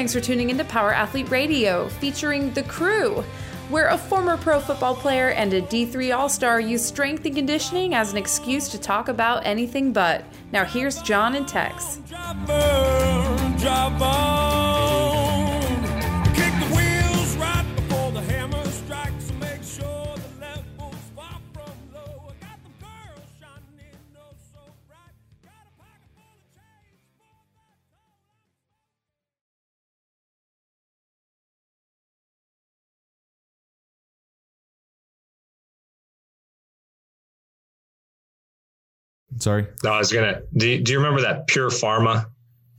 Thanks for tuning into Power Athlete Radio, featuring The Crew, where a former pro football player and a D3 All Star use strength and conditioning as an excuse to talk about anything but. Now, here's John and Tex. Sorry. No, I was gonna. Do you, do you remember that Pure Pharma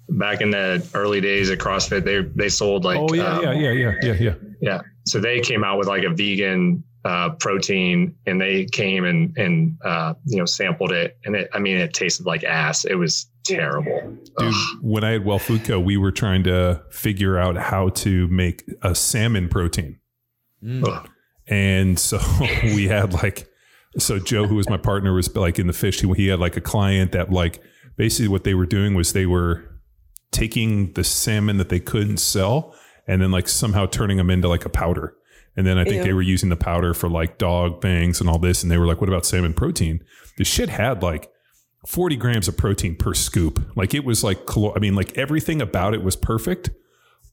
back in the early days at CrossFit? They they sold like oh yeah, um, yeah, yeah, yeah, yeah, yeah. yeah. So they came out with like a vegan uh, protein, and they came and and uh, you know sampled it, and it. I mean, it tasted like ass. It was terrible. Dude, Ugh. when I had Well Food Co, we were trying to figure out how to make a salmon protein. Ugh. And so we had like, so Joe, who was my partner, was like in the fish. He, he had like a client that like basically what they were doing was they were taking the salmon that they couldn't sell and then like somehow turning them into like a powder. And then I think Ew. they were using the powder for like dog things and all this. And they were like, what about salmon protein? The shit had like 40 grams of protein per scoop. Like it was like, I mean, like everything about it was perfect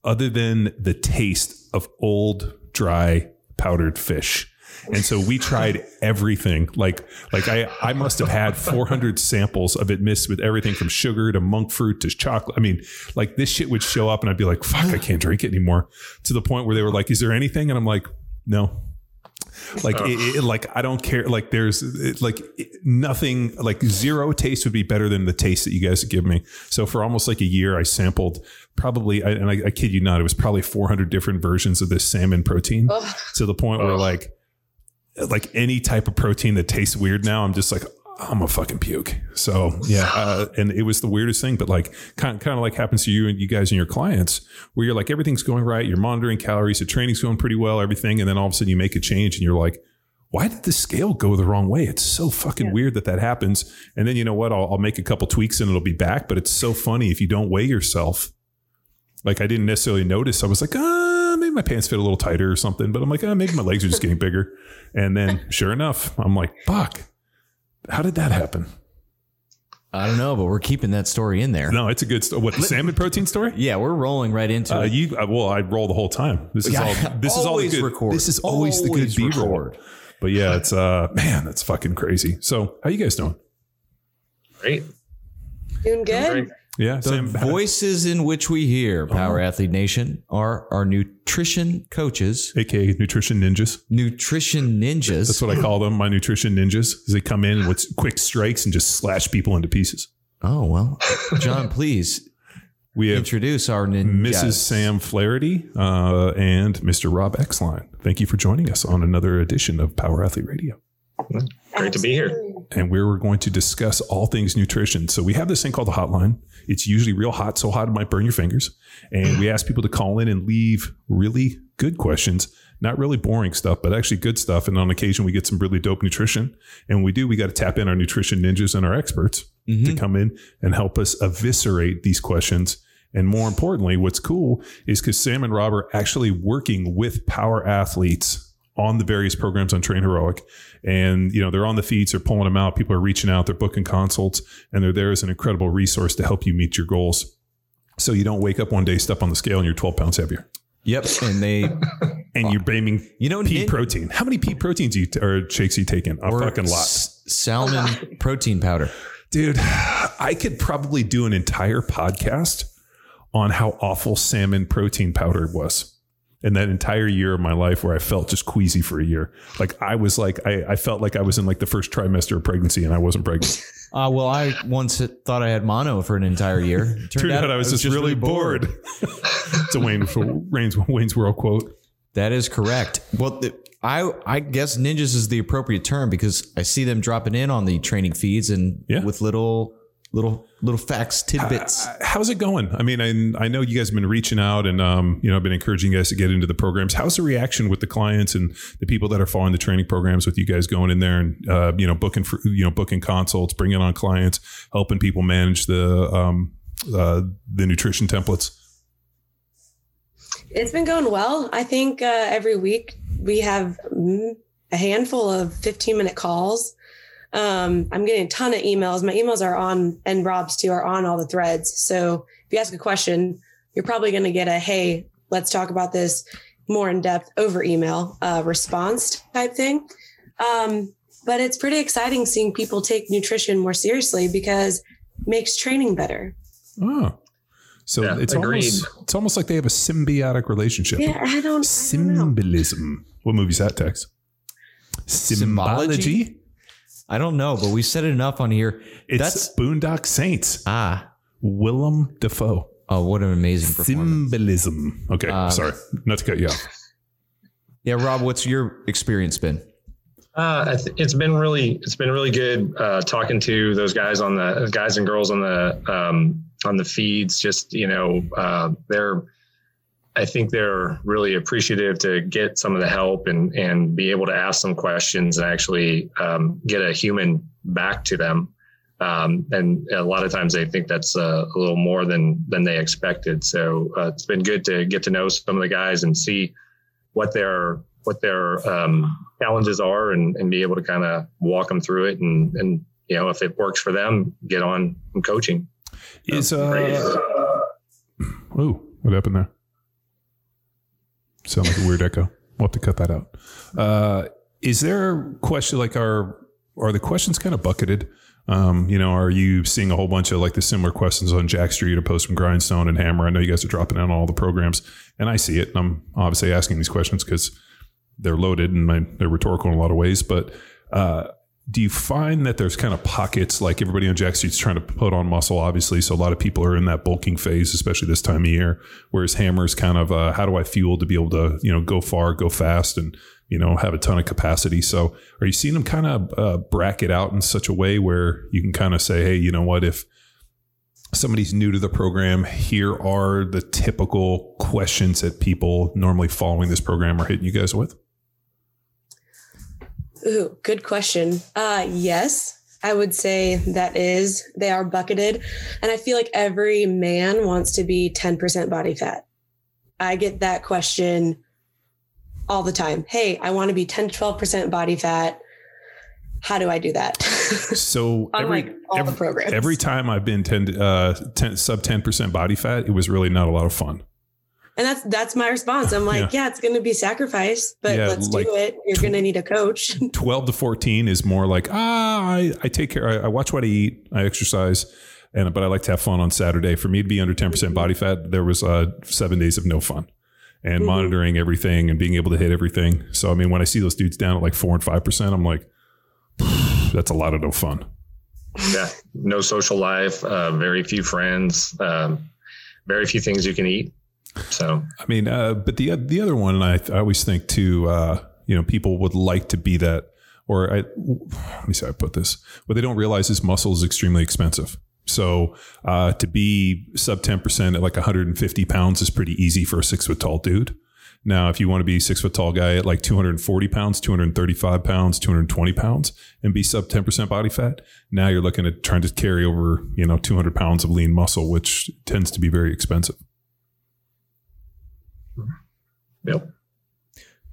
other than the taste of old, dry, powdered fish. And so we tried everything. Like, like I, I must have had 400 samples of it mixed with everything from sugar to monk fruit to chocolate. I mean, like this shit would show up and I'd be like, fuck, I can't drink it anymore to the point where they were like, is there anything? And I'm like, no, like it, it- like I don't care. Like there's it, like nothing. Like zero taste would be better than the taste that you guys give me. So for almost like a year, I sampled probably, I- and I, I kid you not, it was probably 400 different versions of this salmon protein Ugh. to the point where Ugh. like like any type of protein that tastes weird now, I'm just like. I'm a fucking puke. So yeah, uh, and it was the weirdest thing, but like kind kind of like happens to you and you guys and your clients, where you're like everything's going right, you're monitoring calories, the training's going pretty well, everything, and then all of a sudden you make a change and you're like, why did the scale go the wrong way? It's so fucking weird that that happens. And then you know what? I'll, I'll make a couple tweaks and it'll be back. But it's so funny if you don't weigh yourself. Like I didn't necessarily notice. I was like, ah, maybe my pants fit a little tighter or something. But I'm like, ah, maybe my legs are just getting bigger. And then sure enough, I'm like, fuck, how did that happen? I don't know, but we're keeping that story in there. No, it's a good story. What the salmon protein story? Yeah, we're rolling right into Uh, it. you uh, well, I roll the whole time. This is Yeah, all. This is all the always good. record. This is always, the good B roll. record. But yeah, it's uh, man, that's fucking crazy. So, how you guys doing? Great. Doing good. Great. Yeah, The Sam, voices in which we hear Power Athlete Nation are our nutrition coaches, aka nutrition ninjas. nutrition ninjas. That's what I call them. My nutrition ninjas. Is they come in with quick strikes and just slash people into pieces. oh well, John, please We have introduce our ninjas. Mrs. Sam Flaherty uh, and Mr. Rob Exline. Thank you for joining us on another edition of Power Athlete Radio. Great to be here. And we're going to discuss all things nutrition. So we have this thing called the hotline. It's usually real hot, so hot it might burn your fingers. And we ask people to call in and leave really good questions, not really boring stuff, but actually good stuff. And on occasion, we get some really dope nutrition. And when we do, we got to tap in our nutrition ninjas and our experts to mm-hmm. come in and help us eviscerate these questions. And more importantly, what's cool is because Sam and Rob are actually working with power athletes on the various programs on Train Heroic. And, you know, they're on the feeds, they're pulling them out. People are reaching out, they're booking consults, and they're there as an incredible resource to help you meet your goals. So you don't wake up one day, step on the scale, and you're 12 pounds heavier. Yep, and they And you're aiming You know, pea nin- protein. How many pea proteins you t- or shakes you taking? A fucking lot. s- salmon protein powder. Dude, I could probably do an entire podcast on how awful salmon protein powder was. In that entire year of my life where I felt just queasy for a year. Like I was like, I, I felt like I was in like the first trimester of pregnancy and I wasn't pregnant. Uh, well, I once thought I had mono for an entire year. Turned, Turned out I was, just, really bored. it's a Wayne, Wayne's, Wayne's World quote. That is correct. Well, the, I I guess ninjas is the appropriate term because I see them dropping in on the training feeds and Yeah. with little little little facts tidbits. Uh, How's it going? I mean, I, I know you guys have been reaching out and, um, you know, I've been encouraging you guys to get into the programs. How's the reaction with the clients and the people that are following the training programs with you guys going in there and, uh, you know, booking for, you know, booking consults, bringing on clients, helping people manage the, um, uh, the nutrition templates? It's been going well. I think uh, every week we have mm, a handful of 15 minute calls. Um, I'm getting a ton of emails. My emails are on, and Rob's too, are on all the threads. So if you ask a question, you're probably going to get a, hey, let's talk about this more in depth over email uh, response type thing. Um, but it's pretty exciting seeing people take nutrition more seriously because it makes training better. Oh. So Yeah, it's agreed. almost it's almost like they have a symbiotic relationship. Yeah, I don't, I don't know. Symbolism. What movie's that, Tex? Symbology? Symbology. I don't know, but we said it enough on here. It's That's Boondock Saints. ah. Willem Dafoe. Oh, what an amazing performance. Symbolism. Okay, Um, sorry, not to cut you off. Yeah, Rob, what's your experience been? Uh, th- it's been really it's been really good uh, talking to those guys on the guys and girls on the um, on the feeds. Just you know, uh, they're I think they're really appreciative to get some of the help and and be able to ask some questions and actually um, get a human back to them. Um, and a lot of times they think that's uh, a little more than than they expected. So uh, it's been good to get to know some of the guys and see what their what their um, challenges are and, and be able to kind of walk them through it and and you know if it works for them get on some coaching Is uh oh what happened there? Sound like a weird echo. We'll have to cut that out. Uh, is there a question like are are the questions kind of bucketed? Um, you know, are you seeing a whole bunch of like the similar questions on Jacked Street or Post from Grindstone and Hammer? I know you guys are dropping in on all the programs, and I see it. And I'm obviously asking these questions because they're loaded and my, they're rhetorical in a lot of ways. But uh, do you find that there's kind of pockets like everybody on Jacked Street's trying to put on muscle, obviously? So a lot of people are in that bulking phase, especially this time of year. Whereas Hammer's kind of uh, how do I fuel to be able to you know go far, go fast, and you know have a ton of capacity. So are you seeing them kind of uh, bracket out in such a way where you can kind of say, hey, you know what, if somebody's new to the program, here are the typical questions that people normally following this program are hitting you guys with? Ooh, good question. Uh, yes, I would say that is. They are bucketed. And I feel like every man wants to be 10% body fat. I get that question all the time. Hey, I want to be 10 to 12% body fat. How do I do that? So every, like, all every, the programs. every time I've been 10, uh, 10 sub 10% body fat, it was really not a lot of fun. And that's that's my response. I'm like, yeah, it's going to be sacrifice, but Yeah, let's like do it. You're going to need a coach. 12 to 14 is more like, ah, I, I take care. I, I watch what I eat. I exercise. And, but I like to have fun on Saturday. For me to be under 10% body fat, there was uh, seven days of no fun and Mhm. monitoring everything and being able to hit everything. So, I mean, when I see those dudes down at like four and 5%, I'm like, that's a lot of no fun. yeah no social life uh, very few friends um, very few things you can eat so I mean, uh, but the the other one, I, I always think too, uh, you know, people would like to be that, or I, let me see I put this. What they don't realize is muscle is extremely expensive. So uh, to be sub ten percent at like 150 pounds is pretty easy for a six foot tall dude. Now, if you want to be six foot tall guy at like 240 pounds, 235 pounds, 220 pounds, and be sub 10% body fat, now you're looking at trying to carry over, you know, 200 pounds of lean muscle, which tends to be very expensive. Yep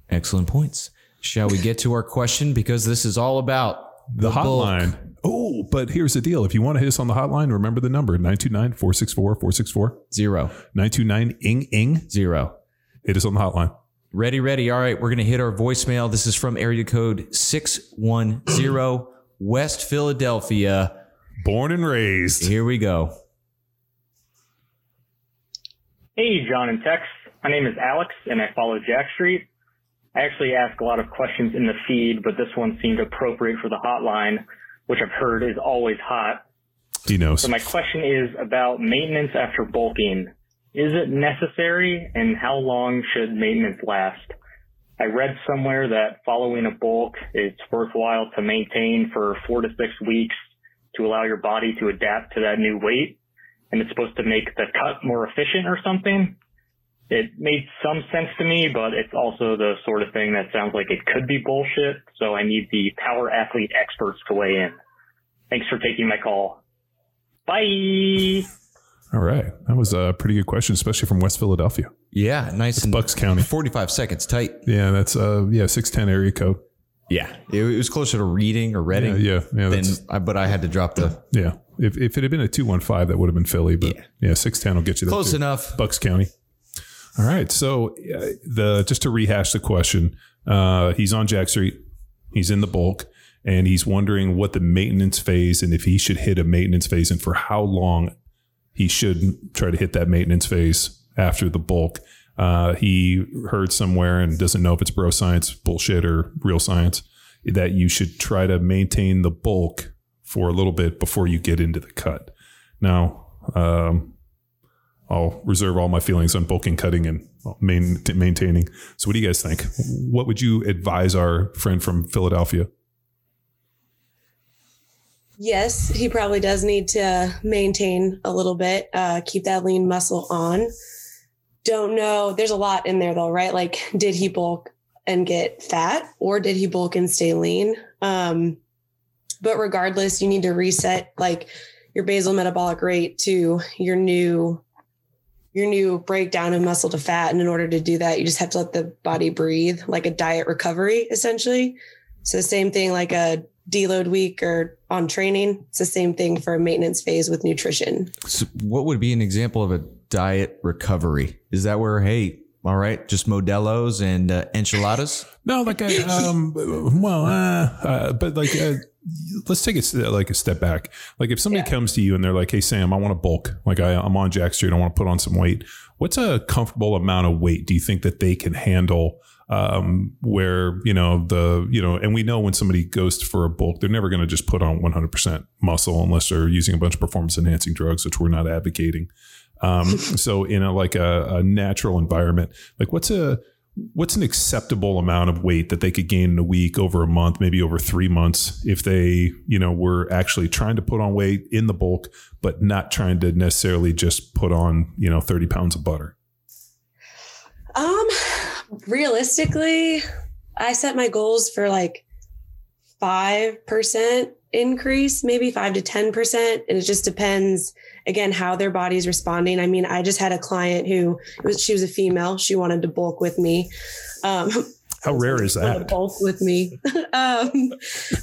Excellent points. Shall we get to our question? Because this is all about the, bulk. hotline. Oh, but here's the deal. If you want to hit us on the hotline, remember the number 929 464 464 Zero. 929 ing ing. Zero. Hit us on the hotline. Ready, ready. All right, we're going to hit our voicemail. This is from area code 610 West Philadelphia. Born and raised. Here we go. Hey, John and Tex. My name is Alex, and I follow Jacked Street. I actually ask a lot of questions in the feed, but this one seemed appropriate for the hotline, which I've heard is always hot. He knows. So my question is about maintenance after bulking. Is it necessary, and how long should maintenance last? I read somewhere that following a bulk, it's worthwhile to maintain for four to six weeks to allow your body to adapt to that new weight, and it's supposed to make the cut more efficient or something. It made some sense to me, but it's also the sort of thing that sounds like it could be bullshit, so I need the power athlete experts to weigh in. Thanks for taking my call. Bye. All right. That was a pretty good question, especially from West Philadelphia. Yeah, nice and Bucks County. 45 seconds tight. Yeah, that's uh yeah, 610 area code. Yeah, it, it was closer to Reading or Yeah, Reading. yeah, yeah. than I, but I had to drop the yeah. If, if it had been a 215, that would have been Philly, but Yeah. yeah, 610 will get you there. close too. enough. Bucks County. All right. So uh, the just to rehash the question, uh, he's on Jacked Street. He's in the bulk, and he's wondering what the maintenance phase and if he should hit a maintenance phase and for how long he should try to hit that maintenance phase after the bulk. Uh, he heard somewhere and doesn't know if it's bro science, bullshit, or real science that you should try to maintain the bulk for a little bit before you get into the cut. Now, um, I'll reserve all my feelings on bulking, cutting, and main, maintaining. So, what do you guys think? What would you advise our friend from Philadelphia? Yes, he probably does need to maintain a little bit, uh, keep that lean muscle on. Don't know. There's a lot in there though, right? Like, did he bulk and get fat or did he bulk and stay lean? Um, but regardless, you need to reset like your basal metabolic rate to your new your new breakdown of muscle to fat. And in order to do that, you just have to let the body breathe, like a diet recovery, essentially. So same thing like a deload week or on training. It's the same thing for a maintenance phase with nutrition. So what would be an example of a diet recovery? Is that where, hey, all right, just Modelo's and uh, enchiladas? No, like a, um, well, uh, uh, but like, uh, let's take it like a step back. Like if somebody Yeah. comes to you and they're like, "Hey Sam, I want to bulk. Like I, I'm on Jacked Street. I want to put on some weight. What's a comfortable amount of weight do you think that they can handle?" Um, where you know the you know, and we know when somebody goes for a bulk, they're never going to just put on 100% muscle unless they're using a bunch of performance enhancing drugs, which we're not advocating. Um, so in a like a, a natural environment, like what's a what's an acceptable amount of weight that they could gain in a week over a month maybe over three months if they you know were actually trying to put on weight in the bulk but not trying to necessarily just put on you know 30 pounds of butter? Um, realistically, I set my goals for like 5% increase, maybe 5 to 10%. And it just depends, again, how their body's responding. I mean, I just had a client who it was, she was a female. She wanted to bulk with me. Um, how rare is that bulk with me. um,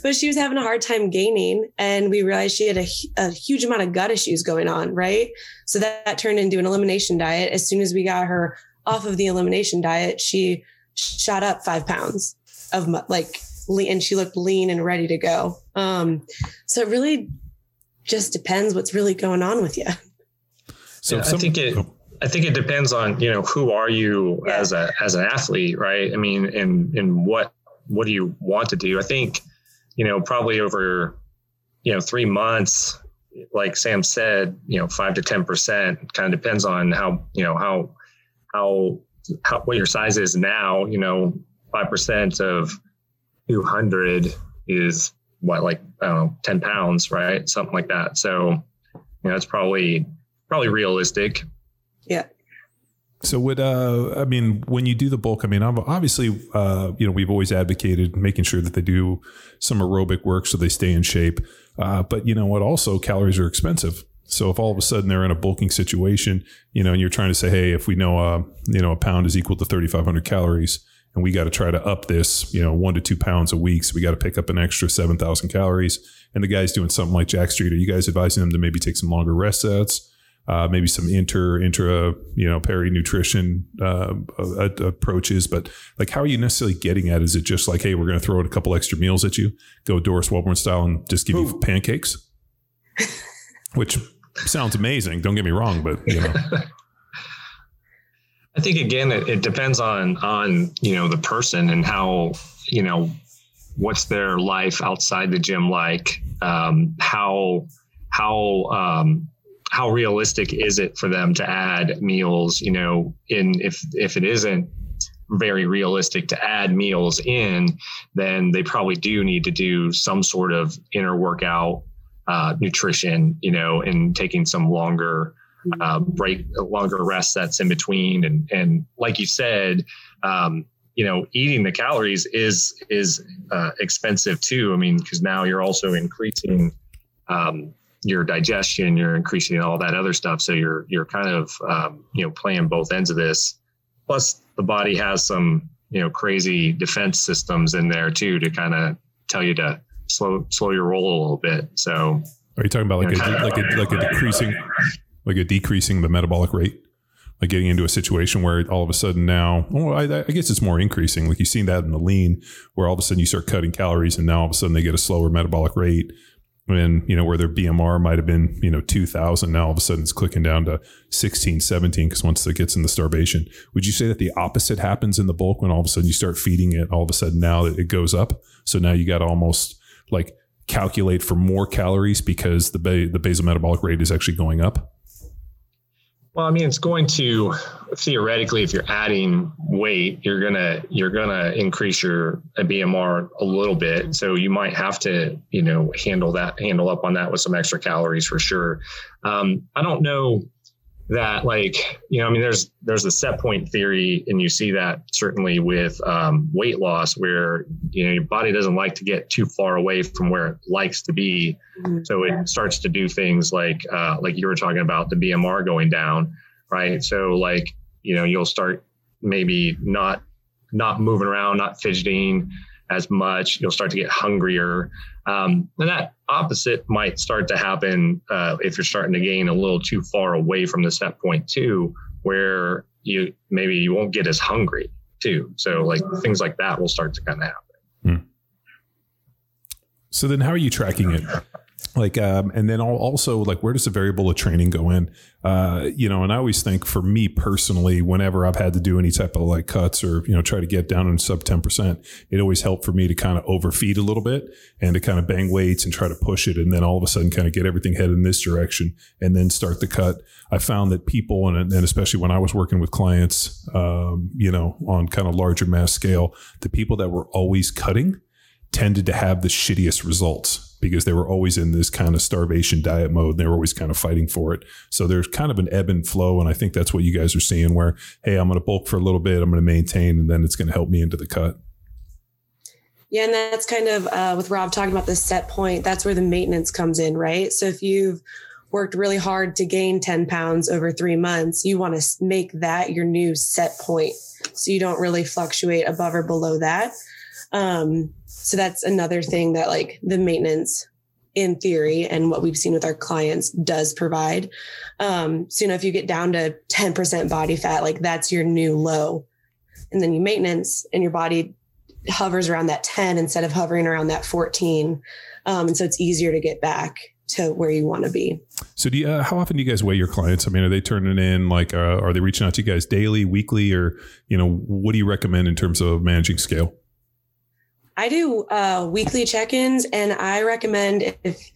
but she was having a hard time gaining. And we realized she had a, a huge amount of gut issues going on. Right. So that, that turned into an elimination diet. As soon as we got her off of the elimination diet, she shot up five pounds of like, and she looked lean and ready to go. Um, so it really just depends what's really going on with you. so Yeah, if I think it- oh, I think it depends on you know who are you Yeah. as a as an athlete, right? I mean, and and what what do you want to do? I think you know probably over you know three months, like Sam said, you know five to ten percent kind of depends on how you know how how how what your size is now. You know, five percent of two hundred is what like I don't know ten pounds, right? Something like that. So you know, it's probably probably realistic. Yeah. So would uh I mean when you do the bulk I mean obviously uh you know we've always advocated making sure that they do some aerobic work so they stay in shape uh but you know what also calories are expensive so if all of a sudden they're in a bulking situation you know and you're trying to say hey if we know uh you know a pound is equal to 3500 calories and we got to try to up this you know 1 to 2 pounds a week. So we got to pick up an extra 7000 calories. And the guy's doing something like Jacked Street. Are you guys advising them to maybe take some longer rest sets? Uh, maybe some inter intra you know peri nutrition uh, uh, approaches. But like how are you necessarily getting at? Is it just like hey we're going to throw in a couple extra meals at you go doris wellborn style and just give you pancakes? Which sounds amazing. Don't get me wrong but you know I think again, it, it depends on on you know the person and how you know what's their life outside the gym like. Um, how how um, how realistic is it for them to add meals? You know, in if if it isn't very realistic to add meals in, then they probably do need to do some sort of inner workout uh, nutrition. You know, and taking some longer uh, break longer rest sets in between and and like you said um, you know eating the calories is is uh, expensive too i mean because now you're also increasing um, your digestion, you're increasing all that other stuff. So you're you're kind of um, you know playing both ends of this. Plus, the body has some you know crazy defense systems in there too to kind of tell you to slow slow your roll a little bit. So Are you talking about like a like a like a decreasing like a decreasing the metabolic rate? Like getting into a situation where all of a sudden now, well, I, I guess it's more increasing. Like you've seen that in the lean, where all of a sudden you start cutting calories, and now all of a sudden they get a slower metabolic rate. And you know where their BMR might have been, you know, two thousand. Now all of a sudden it's clicking down to 16, 17 because once it gets in the starvation, would you say that the opposite happens in the bulk when all of a sudden you start feeding it? All of a sudden now it goes up. So now you got to almost like calculate for more calories because the ba- the basal metabolic rate is actually going up. Well, I mean, it's going to theoretically, if you're adding weight, you're gonna you're gonna increase your BMR a little bit. So you might have to, you know, handle that handle up on that with some extra calories for sure. Um, I don't know that like you know, I mean, there's there's a set point theory, and you see that certainly with um, weight loss, where you know your body doesn't like to get too far away from where it likes to be. So it starts to do things like uh, like you were talking about the BMR going down, right? So like you know you'll start maybe not not moving around, not fidgeting as much. You'll start to get hungrier, um, and that opposite might start to happen uh, if you're starting to gain a little too far away from the set point too, where you maybe you won't get as hungry too. So like things like that will start to kind of happen. So then, how are you tracking it? Like, um, and then also, like, where does the variable of training go in? Uh, you know, and I always think for me personally, whenever I've had to do any type of like cuts or, you know, try to get down in sub 10%, it always helped for me to kind of overfeed a little bit and to kind of bang weights and try to push it. And then all of a sudden kind of get everything headed in this direction and then start the cut. I found that people, and, and especially when I was working with clients, um, you know, on kind of larger mass scale, the people that were always cutting, tended to have the shittiest results because they were always in this kind of starvation diet mode and they were always kind of fighting for it. So there's kind of an ebb and flow. And I think that's what you guys are seeing where, hey, I'm going to bulk for a little bit, I'm going to maintain, and then it's going to help me into the cut. Yeah, and that's kind of uh, with Rob talking about the set point. That's where the maintenance comes in, right? So if you've worked really hard to gain 10 pounds over three months, you want to make that your new set point. So you don't really fluctuate above or below that. Um, so that's another thing that like the maintenance in theory and what we've seen with our clients does provide. Um, so, you know, if you get down to 10% body fat, like that's your new low. And then you maintenance and your body hovers around that 10 instead of hovering around that 14. Um, and so it's easier to get back to where you want to be. So do you, uh, how often do you guys weigh your clients? I mean, are they turning in like, uh, are they reaching out to you guys daily, weekly, or, you know, what do you recommend in terms of managing scale? I do uh, weekly check ins, and I recommend if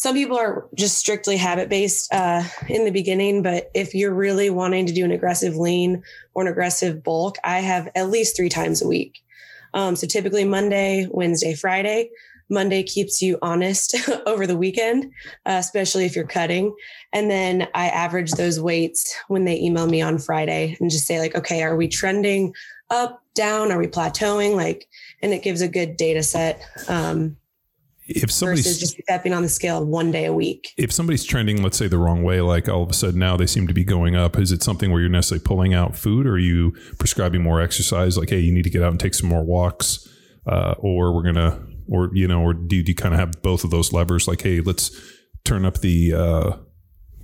some people are just strictly habit based uh, in the beginning, but if you're really wanting to do an aggressive lean or an aggressive bulk, I have at least three times a week. Um, so typically Monday, Wednesday, Friday. Monday keeps you honest over the weekend, uh, especially if you're cutting. And then I average those weights when they email me on Friday and just say, like, okay, are we trending up, down? Are we plateauing? Like, and it gives a good data set um, If versus somebody's just stepping on the scale one day a week. if somebody's trending, let's say the wrong way, like all of a sudden now they seem to be going up, is it something where you're necessarily pulling out food or are you prescribing more exercise? Like, hey, you need to get out and take some more walks, uh, or we're gonna, or you know, or do you kind of have both of those levers? Like, hey, let's turn up the uh,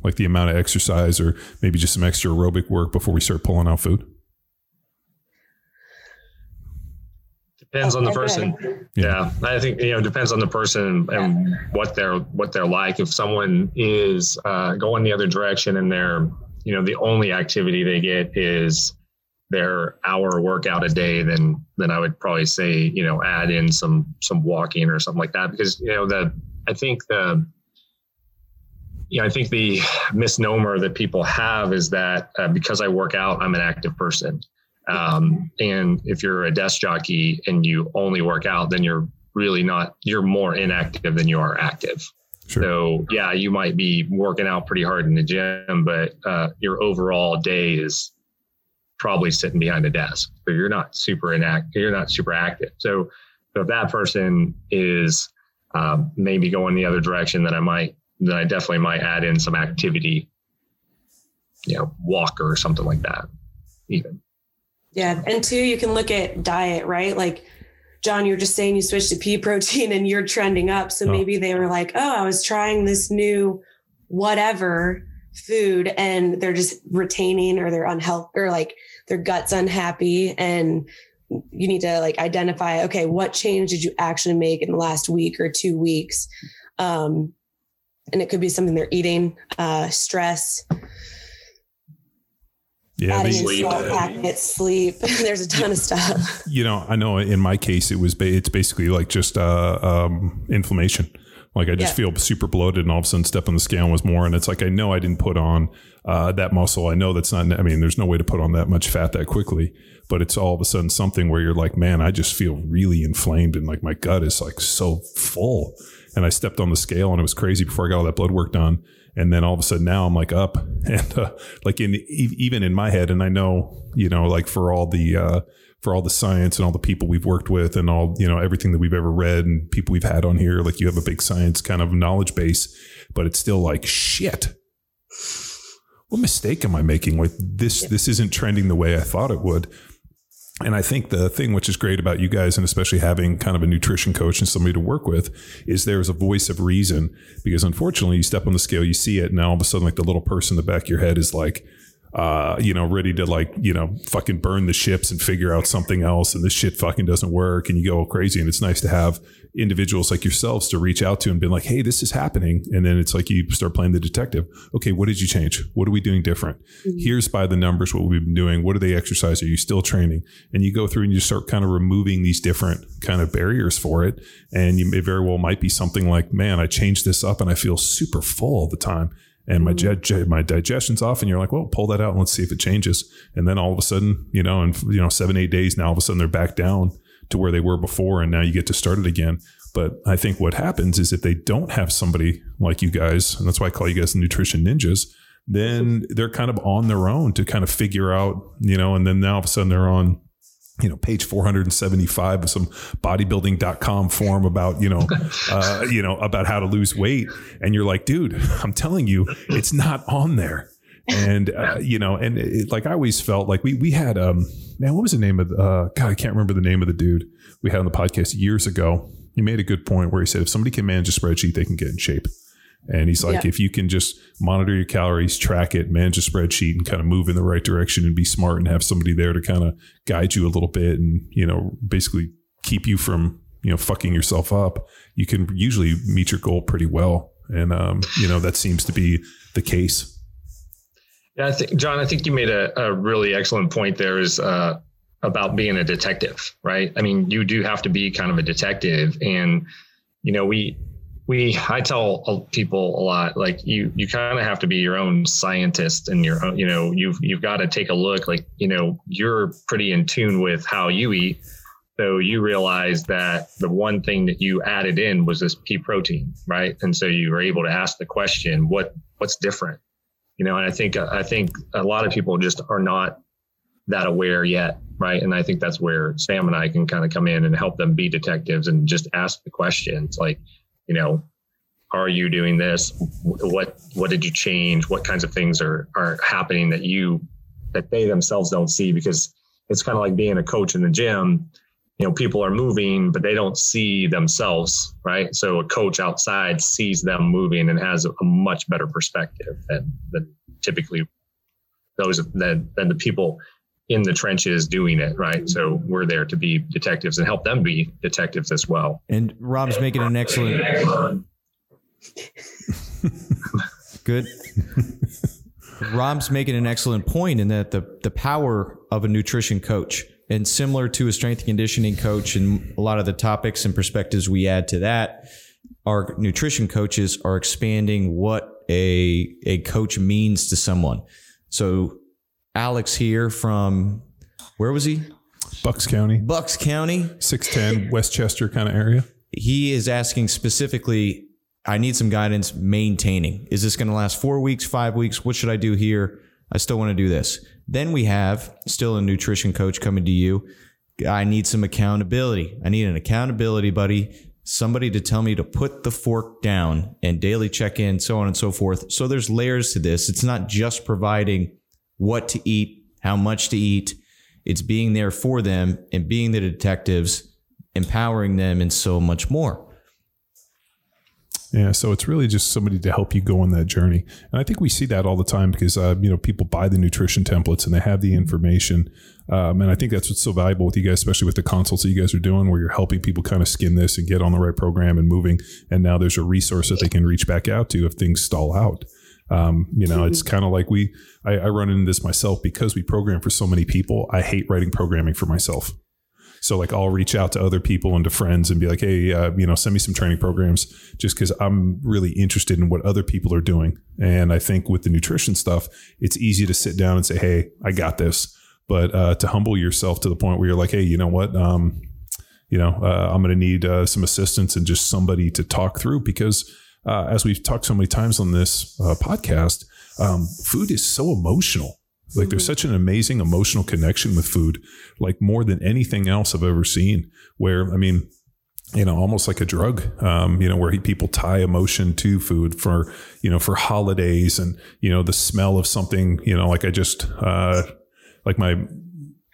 like the amount of exercise, or maybe just some extra aerobic work before we start pulling out food. Depends on the Okay. person. Yeah, I think you know depends on the person and what they're what they're like. If someone is uh, going the other direction and they're you know the only activity they get is their hour workout a day, then then I would probably say you know add in some some walking or something like that because you know the I think the you know I think the misnomer that people have is that uh, because I work out I'm an active person. Um, and if you're a desk jockey and you only work out, then you're really not, you're more inactive than you are active. Sure. So yeah, you might be working out pretty hard in the gym, but uh, your overall day is probably sitting behind a desk. So you're not super inactive. You're not super active. So, so if that person is um, maybe going the other direction, then I might then I definitely might add in some activity, you know, walk or something like that. Even Yeah. And two, you can look at diet, right? Like, John, you're just saying you switched to pea protein and you're trending up. So Oh. maybe they were like, oh, I was trying this new whatever food and they're just retaining or they're unhealthy or like their gut's unhappy. And you need to like identify, okay, what change did you actually make in the last week or two weeks? Um, and it could be something they're eating, uh, stress, Yeah, adding Sleep. salt packets, sleep. There's a ton of stuff. you know, I know in my case it was ba- it's basically like just uh, um, inflammation. Like I just Yeah. feel super bloated, and all of a sudden step on the scale was more, and it's like I know I didn't put on uh, that muscle. I know that's not. I mean, there's no way to put on that much fat that quickly, but it's all of a sudden something where you're like, man, I just feel really inflamed, and like my gut is like so full. And I stepped on the scale, and it was crazy before I got all that blood work done. And then all of a sudden now I'm like up. And uh, like in even in my head, and I know you know like for all the uh, for all the science and all the people we've worked with and all you know everything that we've ever read and people we've had on here like you have a big science kind of knowledge base but it's still like shit. What mistake am i making? Like this this isn't trending the way i thought it would and I think the thing which is great about you guys, and especially having kind of a nutrition coach and somebody to work with, is there's a voice of reason. Because unfortunately, you step on the scale, you see it, and now all of a sudden, like the little person in the back of your head is like, uh, you know, ready to like, you know, fucking burn the ships and figure out something else. And this shit fucking doesn't work. And you go crazy. And it's nice to have individuals like yourselves to reach out to and be like, hey, this is happening. And then it's like you start playing the detective. Okay, what did you change? What are we doing different? Here's by the numbers what we've been doing. What are they exercise? Are you still training? And you go through and you start kind of removing these different kind of barriers for it. And you may very well might be something like, man, I changed this up and I feel super full all the time and my mm-hmm. jet, my digestion's off and you're like well pull that out and let's see if it changes. And then all of a sudden you know in you know seven eight days now all of a sudden they're back down to where they were before and now you get to start it again. But i think what happens is if they don't have somebody like you guys and that's why i call you guys the nutrition ninjas then they're kind of on their own to kind of figure out you know and then now all of a sudden they're on you know, page 475 of some bodybuilding.com form about, you know, uh, you know, about how to lose weight. And you're like, dude, I'm telling you, it's not on there. And, uh, you know, and it, like I always felt like we, we had, um, man, what was the name of, the, uh, God, I can't remember the name of the dude we had on the podcast years ago. He made a good point where he said, if somebody can manage a spreadsheet, they can get in shape. And he's like, Yeah. if you can just monitor your calories, track it, manage a spreadsheet, and kind of move in the right direction and be smart and have somebody there to kind of guide you a little bit and, you know, basically keep you from, you know, fucking yourself up, you can usually meet your goal pretty well. And, um, you know, that seems to be the case. Yeah, I think John, I think you made a, a really excellent point there is uh, about being a detective, right? I mean, you do have to be kind of a detective and you know, we we I tell uh, people a lot like you you kind of have to be your own scientist and your own, you know, you've you've got to take a look like, you know, you're pretty in tune with how you eat. So you realize that the one thing that you added in was this pea protein, right? And so you were able to ask the question, what what's different? you know and i think i think a lot of people just are not that aware yet right and i think that's where sam and i can kind of come in and help them be detectives and just ask the questions like you know are you doing this? What what did you change? What kinds of things are are happening that you that they themselves don't see? Because it's kind of like being a coach in the gym you know people are moving but they don't see themselves right? So a coach outside sees them moving and has a, much better perspective than, than typically those than, than the people in the trenches doing it right mm-hmm. so we're there to be detectives and help them be detectives as well And Rob's making an excellent. Good. Rob's making an excellent point in that the the power of a nutrition coach and similar to a strength and conditioning coach and a lot of the topics and perspectives we add to that, our nutrition coaches are expanding what a a coach means to someone. So Alex here from where was he? Bucks County, Bucks County. 610, West Chester kind of area. he is asking specifically i need some guidance maintaining is this going to last four weeks five weeks what should i do here i still want to do this then we have still a nutrition coach coming to you i need some accountability i need an accountability buddy somebody to tell me to put the fork down and daily check in, so on and so forth. So there's layers to this. It's not just providing what to eat, how much to eat. It's being there for them and being the detectives, empowering them, and so much more. Yeah, so it's really just somebody to help you go on that journey, and I think we see that all the time because uh, you know people buy the nutrition templates and they have the information, um, and I think that's what's so valuable with you guys, especially with the consults that you guys are doing, where you're helping people kind of skin this and get on the right program and moving, and now there's a resource that they can reach back out to if things stall out. Um, you know, it's kind of like we I, I run into this myself because we program for so many people. I hate writing programming for myself. So like I'll reach out to other people and to friends and be like, hey, uh, you know, send me some training programs just because I'm really interested in what other people are doing. And I think with the nutrition stuff, it's easy to sit down and say, hey, I got this. But uh, to humble yourself to the point where you're like, hey, you know what? Um, you know, uh, I'm going to need uh, some assistance and just somebody to talk through because uh, as we've talked so many times on this uh, podcast, um, food is so emotional. Like there's such an amazing emotional connection with food, like more than anything else I've ever seen. Where I mean, you know, almost like a drug, um, you know, where he, people tie emotion to food for, you know, for holidays and, you know, the smell of something, you know, like I just, uh, like my,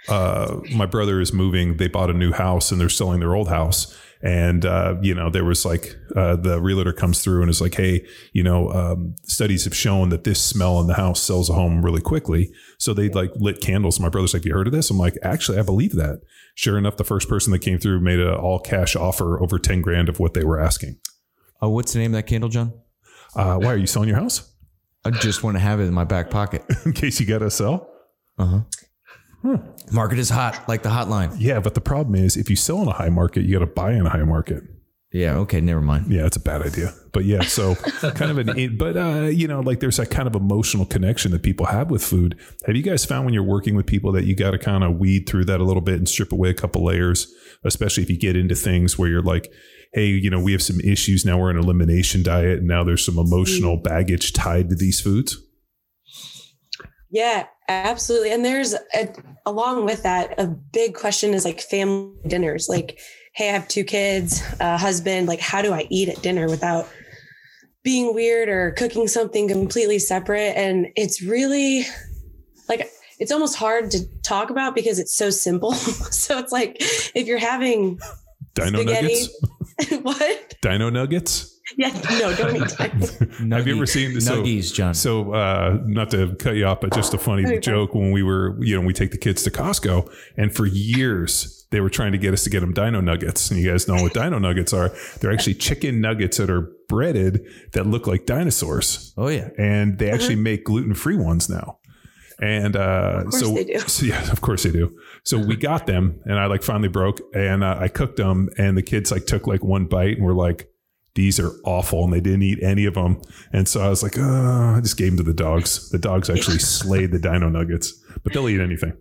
uh, my brother is moving, they bought a new house and they're selling their old house. And, uh, you know, there was like, uh, the realtor comes through and is like, Hey, you know, um, studies have shown that this smell in the house sells a home really quickly. So they like lit candles. My brother's like, you heard of this? I'm like, actually, I believe that. Sure enough, the first person that came through made an all cash offer over 10 grand of what they were asking. Oh, what's the name of that candle, John? Uh, why are you selling your house? I just want to have it in my back pocket. in case you got to sell? Market is hot, like the hotline. Yeah, but the problem is if you sell in a high market, you got to buy in a high market. Yeah. Okay. Never mind. Yeah, it's a bad idea. But yeah, so kind of an, but uh, you know, like there's that kind of emotional connection that people have with food. Have you guys found when you're working with people that you got to kind of weed through that a little bit and strip away a couple layers, especially if you get into things where you're like, hey, you know, we have some issues now. We're an elimination diet, and now there's some emotional baggage tied to these foods. Yeah, absolutely. And there's a, along with that, a big question is like family dinners. Like, hey, I have two kids, a husband. Like, how do I eat at dinner without being weird or cooking something completely separate? And it's really like it's almost hard to talk about because it's so simple. so it's like if you're having Dino spaghetti, nuggets. what? Dino nuggets. Yeah, no, don't eat time. Have you ever seen this? So, Nuggies, John? So, uh, not to cut you off, but just a funny Okay, joke when we were, you know, we take the kids to Costco, and for years they were trying to get us to get them Dino Nuggets, and you guys know what Dino Nuggets are. They're actually chicken nuggets that are breaded that look like dinosaurs, Oh yeah. and they actually make gluten free ones now. And uh, course so, they do. so, yeah, of course they do. So we got them, and I like finally broke, and uh, I cooked them, and the kids like took like one bite, and were like, "These are awful," and they didn't eat any of them. And so I was like, "Oh," I just gave them to the dogs. The dogs actually slayed the Dino Nuggets, but they'll eat anything.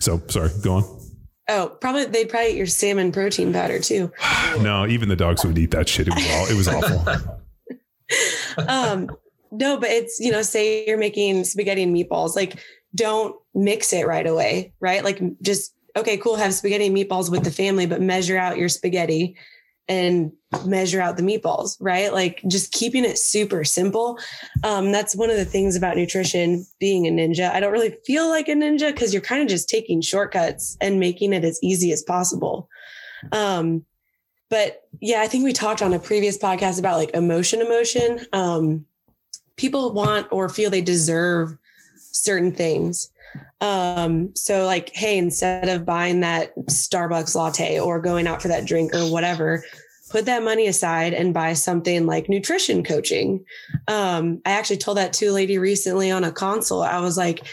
So sorry, go on. Oh, probably they'd probably eat your salmon protein powder too. No, even the dogs would eat that shit. It was all, it was awful. um no but it's you know say you're making spaghetti and meatballs like don't mix it right away right like just okay cool have spaghetti and meatballs with the family but measure out your spaghetti and measure out the meatballs right like just keeping it super simple um that's one of the things about nutrition being a ninja i don't really feel like a ninja because you're kind of just taking shortcuts and making it as easy as possible um but yeah, I think we talked on a previous podcast about like emotion, emotion. Um, people want or feel they deserve certain things. Um, so like, hey, instead of buying that Starbucks latte or going out for that drink or whatever, put that money aside and buy something like nutrition coaching. Um, I actually told that to a lady recently on a consult. I was like,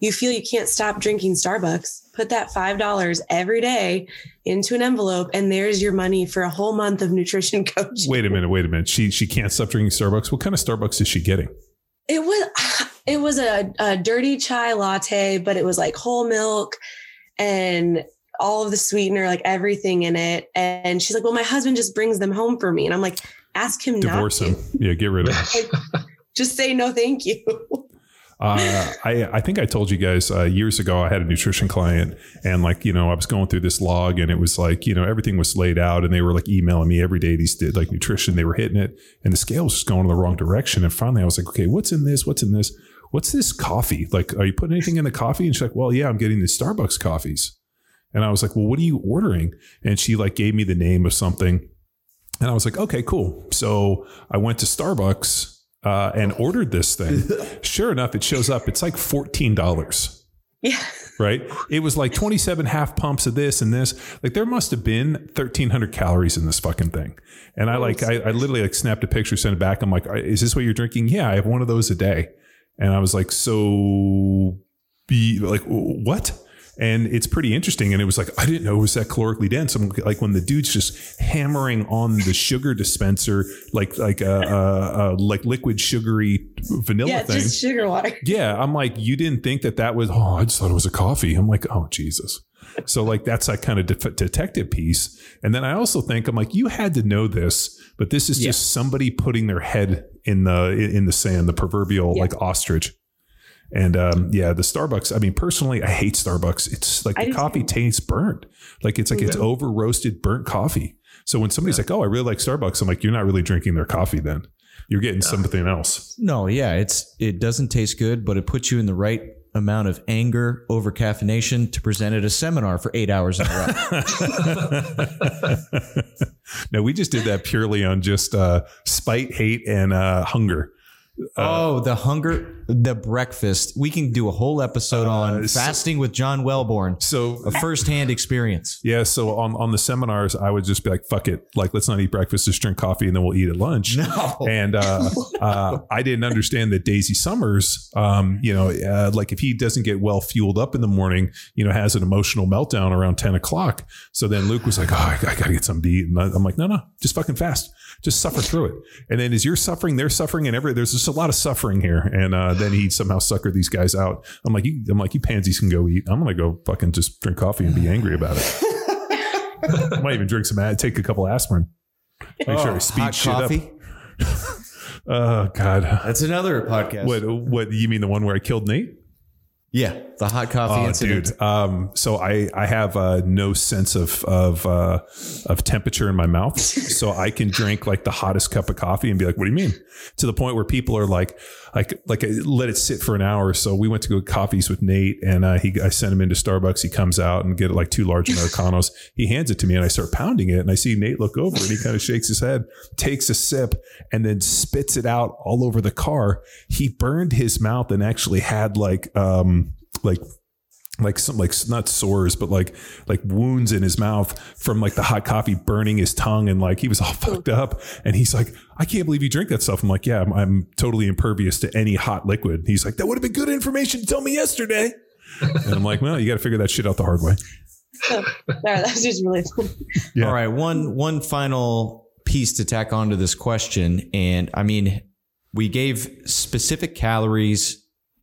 you feel you can't stop drinking Starbucks, put that $5 every day into an envelope and there's your money for a whole month of nutrition coaching. Wait a minute, wait a minute. She she can't stop drinking Starbucks. What kind of Starbucks is she getting? It was it was a, a dirty chai latte, but it was like whole milk and all of the sweetener, like everything in it. And she's like, Well, my husband just brings them home for me. And I'm like, ask him Divorce him. Yeah, get rid of him. Just say no, thank you. Uh, I, I think I told you guys uh, years ago I had a nutrition client and like you know I was going through this log and it was like you know everything was laid out and they were like emailing me every day these did like nutrition they were hitting it and the scale was just going in the wrong direction and finally I was like okay what's in this what's in this what's this coffee like are you putting anything in the coffee and she's like well yeah I'm getting the Starbucks coffees and I was like well what are you ordering and she like gave me the name of something and I was like, okay, cool. So I went to Starbucks uh, and ordered this thing. sure enough, it shows up. It's like $14, Yeah. right? It was like 27 half pumps of this and this. Like there must have been 1300 calories in this fucking thing. And I like, I, I literally like snapped a picture, sent it back. I'm like, is this what you're drinking? Yeah, I have one of those a day. And I was like, so be like, what? And it's pretty interesting. And it was like, I didn't know it was that calorically dense. I'm like, when the dude's just hammering on the sugar dispenser, like, like, uh, uh, uh like liquid sugary vanilla Yeah, thing. just sugar water. Yeah, I'm like, you didn't think that that was? Oh, I just thought it was a coffee. I'm like, oh Jesus. So like that's that kind of de- detective piece. And then I also think I'm like, you had to know this, but this is just somebody putting their head in the in the sand, the proverbial Yeah. like ostrich. And um, yeah, the Starbucks. I mean, personally, I hate Starbucks. It's like I the coffee tastes burnt. Like it's like it's over roasted burnt coffee. So when somebody's like, "Oh, I really like Starbucks," I'm like, "You're not really drinking their coffee. Then you're getting something else." No, yeah, it's it doesn't taste good, but it puts you in the right amount of anger over caffeination to present at a seminar for eight hours in a row. no, we just did that purely on just uh, spite, hate, and uh, hunger. Oh, the hunger, the breakfast. We can do a whole episode on so- fasting with John Welbourn, So a firsthand experience. yeah, so on on the seminars, I would just be like, "Fuck it, like let's not eat breakfast, just drink coffee, and then we'll eat at lunch." No. And uh, uh, I didn't understand that Daisy Summers, um, you know, uh, like if he doesn't get well fueled up in the morning, you know, has an emotional meltdown around 10 o'clock. So then Luke was like, oh, I, I got to get something to eat. And I, I'm like, no, no, just fucking fast. Just suffer through it. And then as you're suffering, they're suffering, and every there's just a lot of suffering here. And uh, then he somehow suckered these guys out. I'm like, you, I'm like, you pansies can go eat. I'm gonna go fucking just drink coffee and be angry about it. I might even drink some, take a couple aspirin. Make sure I speed Oh, Hot shit coffee. up. Oh God. That's another podcast. What what you mean the one where I killed Nate? Yeah, the hot coffee Oh, incident. dude. Um, so I I have uh, no sense of of uh, of temperature in my mouth, so I can drink like the hottest cup of coffee and be like, "What do you mean?" To the point where people are like, like like I let it sit for an hour. So we went to go coffees with Nate, and uh, he I sent him into Starbucks. He comes out and get like two large americanos. he hands it to me, and I start pounding it, and I see Nate look over, and he kind of shakes his head, takes a sip, and then spits it out all over the car. He burned his mouth and actually had like um like like some like not sores but like like wounds in his mouth from like the hot coffee burning his tongue and like he was all fucked up. And he's like i can't believe you drink that stuff. I'm like yeah i'm, I'm totally impervious to any hot liquid. He's like that would have been good information to tell me yesterday. And i'm like well you got to figure that shit out the hard way. Sorry, that's just really funny. Yeah. All right, one one final piece to tack onto this question, and I mean, we gave specific calories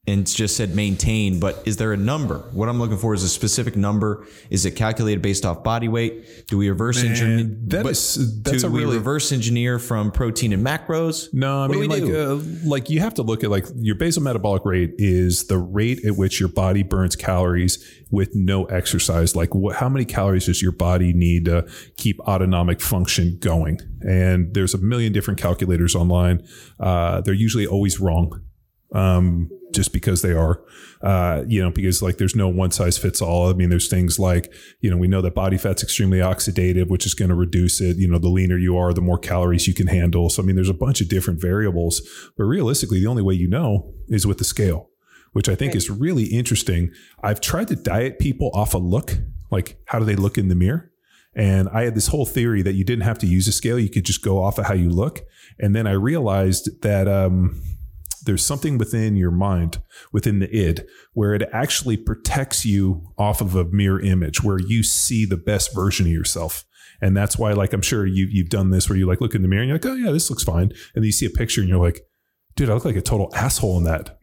and it's just said maintain, but is there a number? What I'm looking for is a specific number. Is it calculated based off body weight? Do we reverse engineer? that is- that's do a we really- reverse engineer from protein and macros? No, I What mean like uh, like you have to look at like your basal metabolic rate is the rate at which your body burns calories with no exercise. Like what, how many calories does your body need to keep autonomic function going? And there's a million different calculators online. Uh, they're usually always wrong. Um, just because they are, uh, you know, because like there's no one size fits all. I mean, there's things like, you know, we know that body fat's extremely oxidative, which is going to reduce it. You know, the leaner you are, the more calories you can handle. So, I mean, there's a bunch of different variables, but realistically, the only way you know is with the scale, which I think is really interesting. I've tried to diet people off a look, like how do they look in the mirror? And I had this whole theory that you didn't have to use a scale. You could just go off of how you look. And then I realized that, um, there's something within your mind, within the id, where it actually protects you off of a mirror image, where you see the best version of yourself. And that's why, like, I'm sure you, you've done this where you like look in the mirror and you're like, oh, yeah, this looks fine. And then you see a picture and you're like, dude, I look like a total asshole in that.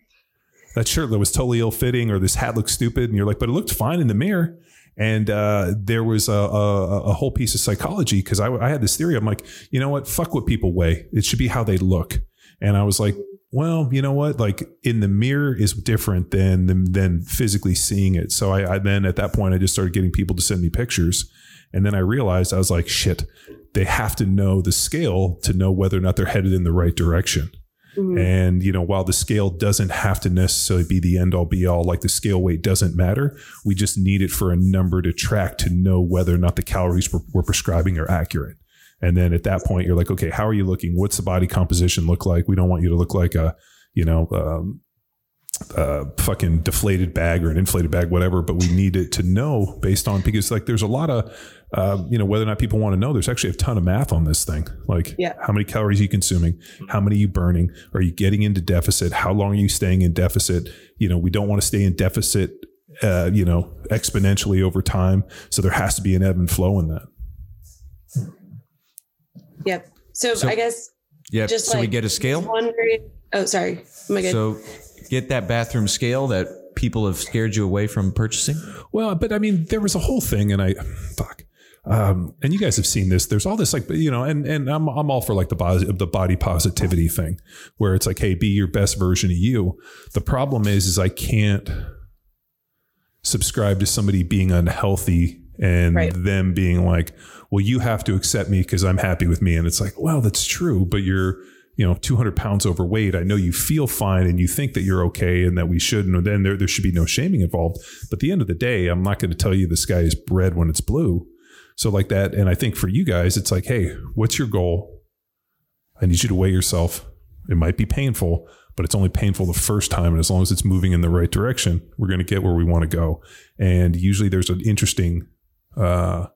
That shirt that was totally ill fitting, or this hat looks stupid. And you're like, but it looked fine in the mirror. And uh, there was a, a, a whole piece of psychology because I, I had this theory. I'm like, you know what? Fuck what people weigh. It should be how they look. And I was like, well, you know what? Like in the mirror is different than than, than physically seeing it. So I, I then at that point I just started getting people to send me pictures, and then I realized I was like, shit, they have to know the scale to know whether or not they're headed in the right direction. Mhm. And you know, while the scale doesn't have to necessarily be the end all be all, like the scale weight doesn't matter. We just need it for a number to track to know whether or not the calories we're, we're prescribing are accurate. And then at that point, you're like, okay, how are you looking? What's the body composition look like? We don't want you to look like a, you know, um, a fucking deflated bag or an inflated bag, whatever. But we need it to know based on because like there's a lot of, um, you know, whether or not people want to know. There's actually a ton of math on this thing. Like, Yeah. how many calories are you consuming? How many are you burning? Are you getting into deficit? How long are you staying in deficit? You know, we don't want to stay in deficit. Uh, you know, exponentially over time. So there has to be an ebb and flow in that. Yep. So, So- I guess Yeah. Just so we get a scale. wondering. Oh, sorry. Oh my god. So get that bathroom scale that people have scared you away from purchasing. Well, but I mean, there was a whole thing, and I fuck. Um, and you guys have seen this. There's all this like, you know, and and I'm I'm all for like the body the body positivity thing, where it's like, hey, be your best version of you. The problem is, is I can't subscribe to somebody being unhealthy and Right. them being like, well, you have to accept me because I'm happy with me. And it's like, well, that's true, but you're, you know, 200 pounds overweight. I know you feel fine and you think that you're okay and that we shouldn't, and then there, there should be no shaming involved. But at the end of the day, I'm not going to tell you the sky is red when it's blue. So like that. And I think for you guys, it's like, hey, what's your goal? I need you to weigh yourself. It might be painful, but it's only painful the first time. And as long as it's moving in the right direction, we're going to get where we want to go. And usually there's an interesting uh,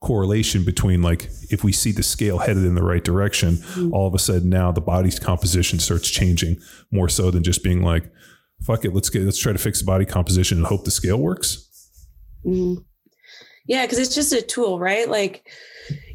correlation between like if we see the scale headed in the right direction, all of a sudden now the body's composition starts changing more so than just being like, fuck it, let's get let's try to fix the body composition and hope the scale works. Mhm. Yeah, because it's just a tool, right? Like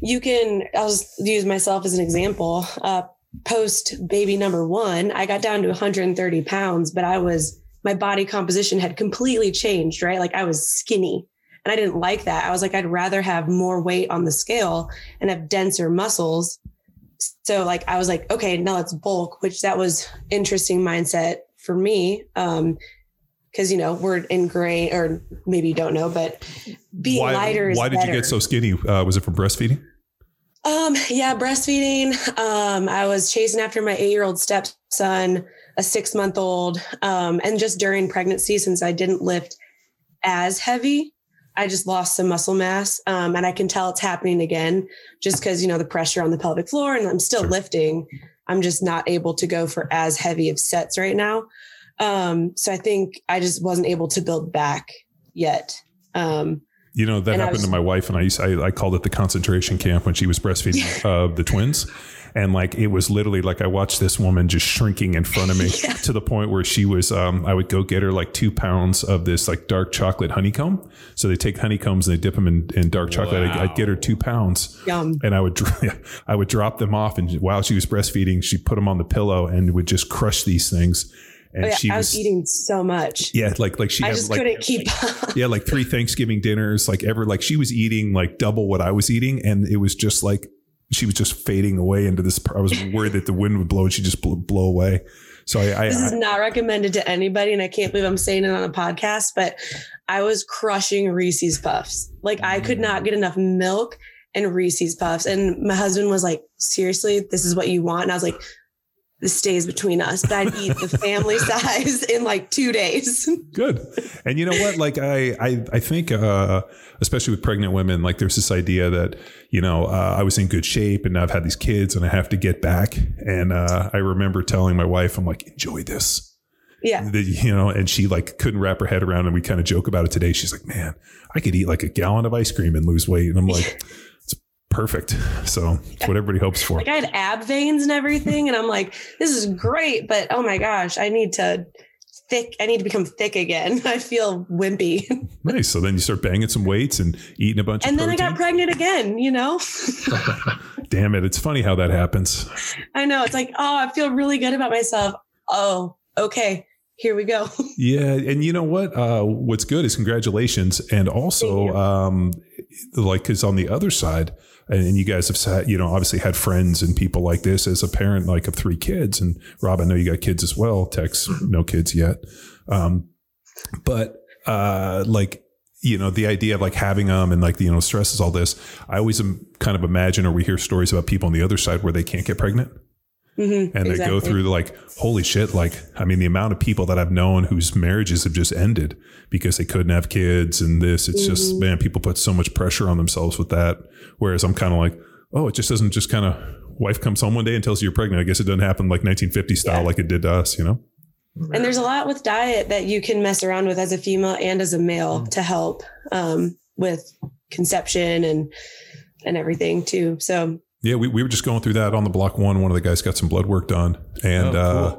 you can, I'll just use myself as an example. Uh, Post baby number one, I got down to 130 pounds, but I was, my body composition had completely changed, right? Like I was skinny and I didn't like that. I was like, I'd rather have more weight on the scale and have denser muscles. So like, I was like, okay, now let's bulk, which that was interesting mindset for me. Um, because you know we're ingrained, or maybe you don't know, but being why lighter is why did you get so skinny? Uh, was it from breastfeeding? Um, yeah, breastfeeding. Um, I was chasing after my eight-year-old stepson, a six-month-old, um, and just during pregnancy, since I didn't lift as heavy, I just lost some muscle mass. Um, and I can tell it's happening again just because you know the pressure on the pelvic floor, and I'm still Sure. lifting. I'm just not able to go for as heavy of sets right now. Um, so I think I just wasn't able to build back yet. Um, You know that happened was- to my wife, and I used I, I called it the concentration camp when she was breastfeeding uh, the twins, and like it was literally like I watched this woman just shrinking in front of me Yeah. to the point where she was. Um, I would go get her like two pounds of this like dark chocolate honeycomb. So they take honeycombs and they dip them in, in dark chocolate. I'd, I'd get her two pounds, yum. and I would I would drop them off, and while she was breastfeeding, she put them on the pillow and would just crush these things. And Oh, yeah, she I was, was eating so much. yeah, like like she I had just like couldn't keep up. yeah, like three Thanksgiving dinners, like ever, like she was eating like double what I was eating, and it was just like she was just fading away into this. I was worried that the wind would blow and she just blow, blow away. So I, I, this is I not recommended to anybody, and I can't believe I'm saying it on a podcast, but I was crushing Reese's Puffs. Like I could not get enough milk and Reese's Puffs. And my husband was like, seriously, this is what you want? And I was like, this stays between us, but I'd eat the family size in like two days. good. And you know what? Like I, I, I think, uh, especially with pregnant women, like there's this idea that you know uh, I was in good shape and now I've had these kids and I have to get back. And uh, I remember telling my wife, I'm like, enjoy this. yeah. that, you know, and she like couldn't wrap her head around. And we kind of joke about it today. She's like, man, I could eat like a gallon of ice cream and lose weight. And I'm like, perfect. So it's what everybody hopes for. Like I had ab veins and everything. And I'm like, this is great, but oh my gosh, I need to thick. I need to become thick again. I feel wimpy. Nice. So then you start banging some weights and eating a bunch and then I got pregnant again, you know? Damn it. It's funny how that happens. I know. It's like, oh, I feel really good about myself. Oh, okay. Here we go. Yeah. And you know what? Uh, what's good is congratulations. And also, um, like because on the other side, and, you guys have sat, you know, obviously had friends and people like this as a parent, like of three kids. And Rob, I know you got kids as well. Tex, no kids yet. Um, but uh, like you know the idea of like having them and like you know stresses all this. I always am kind of imagine or we hear stories about people on the other side where they can't get pregnant Mhm, and they go through like holy shit like i mean the amount of people that i've known whose marriages have just ended because they couldn't have kids and this it's just man people put so much pressure on themselves with that whereas i'm kind of like oh it just doesn't just kind of wife comes home one day and tells you you're pregnant i guess it doesn't happen like 1950 style Yeah. like it did to us you know And there's a lot with diet that you can mess around with as a female and as a male Mm. to help um, with conception and and everything too. So yeah we, we were just going through that on the block one one of the guys got some blood work done and Oh, uh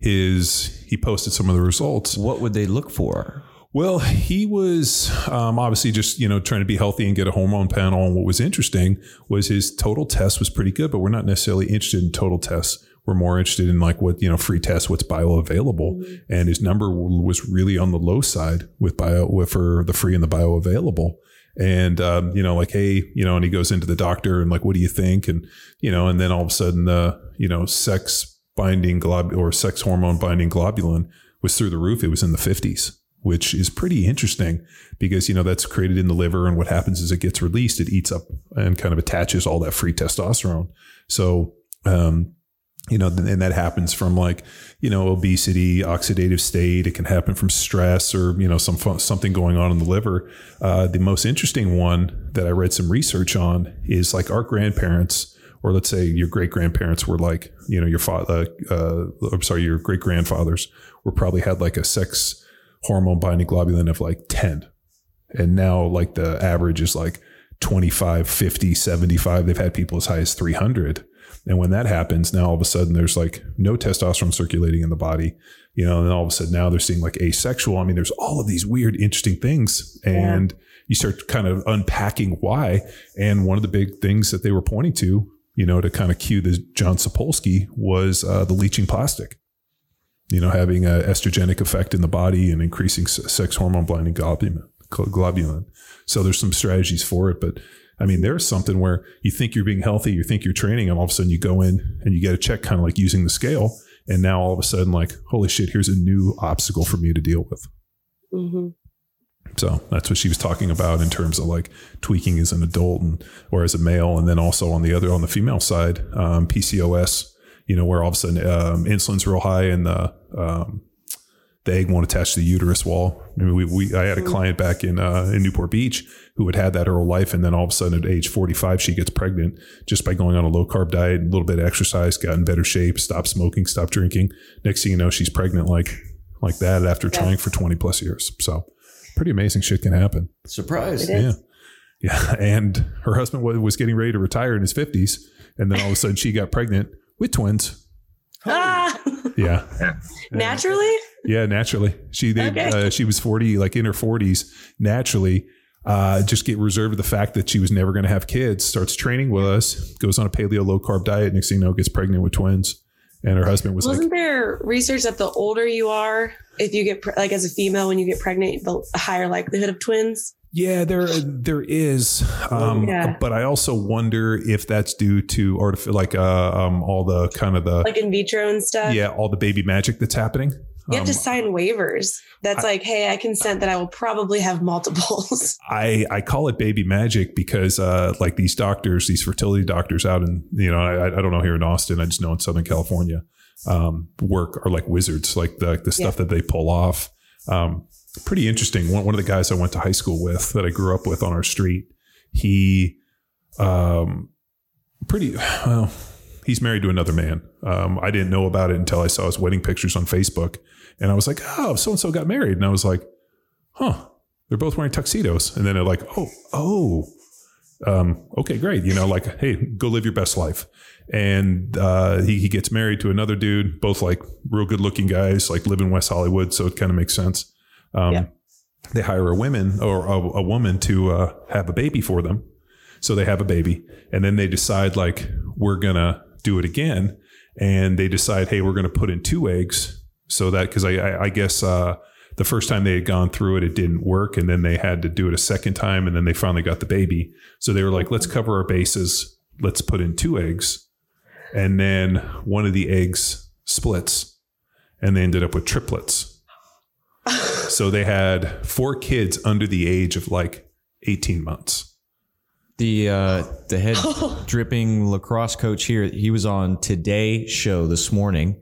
his he posted some of the results What would they look for? Well, he was um, obviously just you know trying to be healthy and get a hormone panel. And what was interesting was his total test was pretty good, but we're not necessarily interested in total tests. We're more interested in like what you know free tests, what's bioavailable, and his number was really on the low side with bio with for the free and the bioavailable. And um, you know, like hey, you know, and he goes into the doctor and like, what do you think? And you know, and then all of a sudden, the you know, sex binding glob or sex hormone binding globulin was through the roof. It was in the fifties which is pretty interesting because you know that's created in the liver and what happens is it gets released it eats up and kind of attaches all that free testosterone so um you know and that happens from like you know obesity oxidative state. It can happen from stress or you know some something going on in the liver. Uh, the most interesting one that i read some research on is like our grandparents or let's say your great grandparents were like you know your father uh, i'm sorry your great grandfathers were probably had like a sex hormone binding globulin of like 10 and now like the average is like 25 50 75 they've had people as high as 300 and when that happens now all of a sudden there's like no testosterone circulating in the body you know and all of a sudden now they're seeing like asexual i mean there's all of these weird interesting things and you start kind of unpacking why and one of the big things that they were pointing to you know to kind of cue the john sapolsky was uh, the leaching plastic you know, having a estrogenic effect in the body and increasing sex hormone binding globulin. globulin. So there's some strategies for it, but I mean, there's something where you think you're being healthy, you think you're training, and all of a sudden you go in and you get a check, kind of like using the scale, and now all of a sudden, like, holy shit, here's a new obstacle for me to deal with. mhm. So that's what she was talking about in terms of like tweaking as an adult and or as a male, and then also on the other on the female side, um, PCOS. You know, where all of a sudden um, insulin's real high and the um, the egg won't attach to the uterus wall. I mean, we, we I had a client back in uh, in Newport Beach who had had that her whole life, and then all of a sudden at age forty five she gets pregnant just by going on a low carb diet, a little bit of exercise, got in better shape, stopped smoking, stopped drinking. Next thing you know, she's pregnant like like that after trying for twenty plus years. So pretty amazing shit can happen. Surprise. Yeah. Yeah. And her husband was getting ready to retire in his 50s. And then all of a sudden she got pregnant with twins. Ah, Yeah. naturally. Yeah. Naturally. She, they, Okay. uh, she was 40, like in her 40s, naturally. Uh, just get reserved to the fact that she was never going to have kids. Starts training with us, goes on a paleo low carb diet. Next thing you know, gets pregnant with twins. And her husband was Wasn't like, there research that the older you are, if you get pre- like as a female, when you get pregnant, the higher likelihood of twins? Yeah, there there is, um, Yeah. but I also wonder if that's due to artificial, like uh, um, all the kind of the Like in vitro and stuff. yeah, all the baby magic that's happening. You have Um, to sign waivers. That's like, hey, I consent that I will probably have multiples. I I call it baby magic because uh, like these doctors, these fertility doctors out in you know I, I don't know here in Austin, I just know in Southern California, um, work are like wizards, like the the stuff that they pull off. Um, pretty interesting. One one of the guys I went to high school with that I grew up with on our street, he um, pretty well. He's married to another man. Um, I didn't know about it until I saw his wedding pictures on Facebook, and I was like, "Oh, so and so got married," and I was like, "Huh." They're both wearing tuxedos. And then they're like, oh, oh, um, okay, great. You know, like, hey, go live your best life. And uh, he, he gets married to another dude, both like real good looking guys, like live in West Hollywood. So it kind of makes sense. Um, Yeah. They hire a woman or a, a woman to uh, have a baby for them. So they have a baby. And then they decide, like, we're going to do it again. And they decide, hey, we're going to put in two eggs so that, because I, I, I guess, uh, the first time they had gone through it, it didn't work. And then they had to do it a second time. And then they finally got the baby. So they were like, let's cover our bases. Let's put in two eggs. And then one of the eggs splits and they ended up with triplets. So they had four kids under the age of like 18 months. The uh, the head dripping lacrosse coach here, he was on Today Show this morning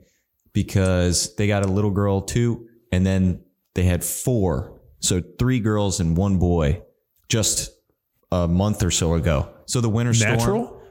because they got a little girl too, and then they had four, so three girls and one boy, just a month or so ago. So the winter storm. Natural?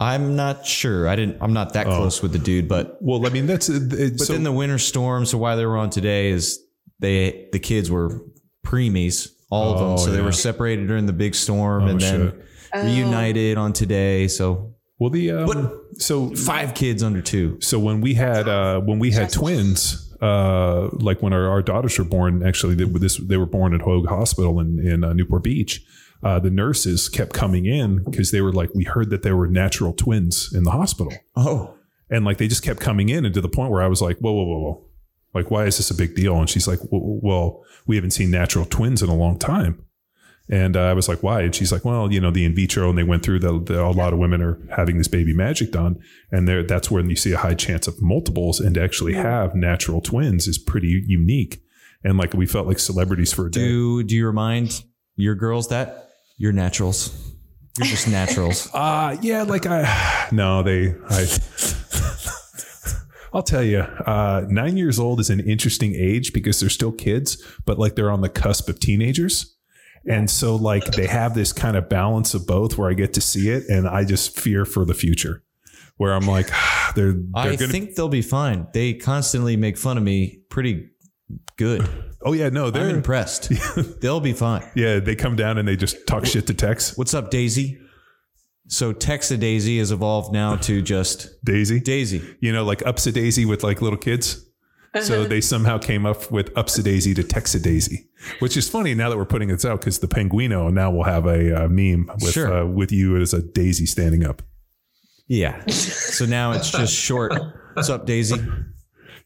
I'm not sure. I didn't. I'm not that close with the dude, but Well, I mean, that's it, but so, then the winter storm. So why they were on today is they the kids were preemies, all of Oh, them. So they yeah. were separated during the big storm Oh, and then shit. reunited on today. So well, the, um, so five kids under two. So when we had uh, when we had twins, uh, like when our, our daughters were born, actually they, this they were born at Hoag Hospital in in uh, Newport Beach. Uh, the nurses kept coming in because they were like, we heard that there were natural twins in the hospital, Oh, and like they just kept coming in, and to the point where I was like, whoa, whoa, whoa, whoa, like why is this a big deal? And she's like, well, we haven't seen natural twins in a long time. And uh, I was like, why? And she's like, well, you know, the in vitro, and they went through the, the a lot of women are having this baby magic done, and there that's when you see a high chance of multiples, and to actually have natural twins is pretty unique. And like we felt like celebrities for a day. do do you remind your girls that you're naturals? You're just naturals. Uh yeah, like I no, they I I'll tell you, uh, nine years old is an interesting age because they're still kids, but like they're on the cusp of teenagers. And so like they have this kind of balance of both where I get to see it and I just fear for the future. Where I'm like, they're they're I gonna think they'll be fine. They constantly make fun of me pretty good. Oh yeah, no, I'm they're impressed. they'll be fine. yeah, they come down and they just talk shit to Tex. What's up, Daisy? So Texa Daisy has evolved now to just Daisy. Daisy. You know, like ups a daisy with like little kids. So they somehow came up with ups a daisy to Texa Daisy, which is funny now that we're putting this out because the Penguino now will have a uh, meme with Sure. uh, with you as a daisy standing up. Yeah. So now it's just short. What's up, Daisy?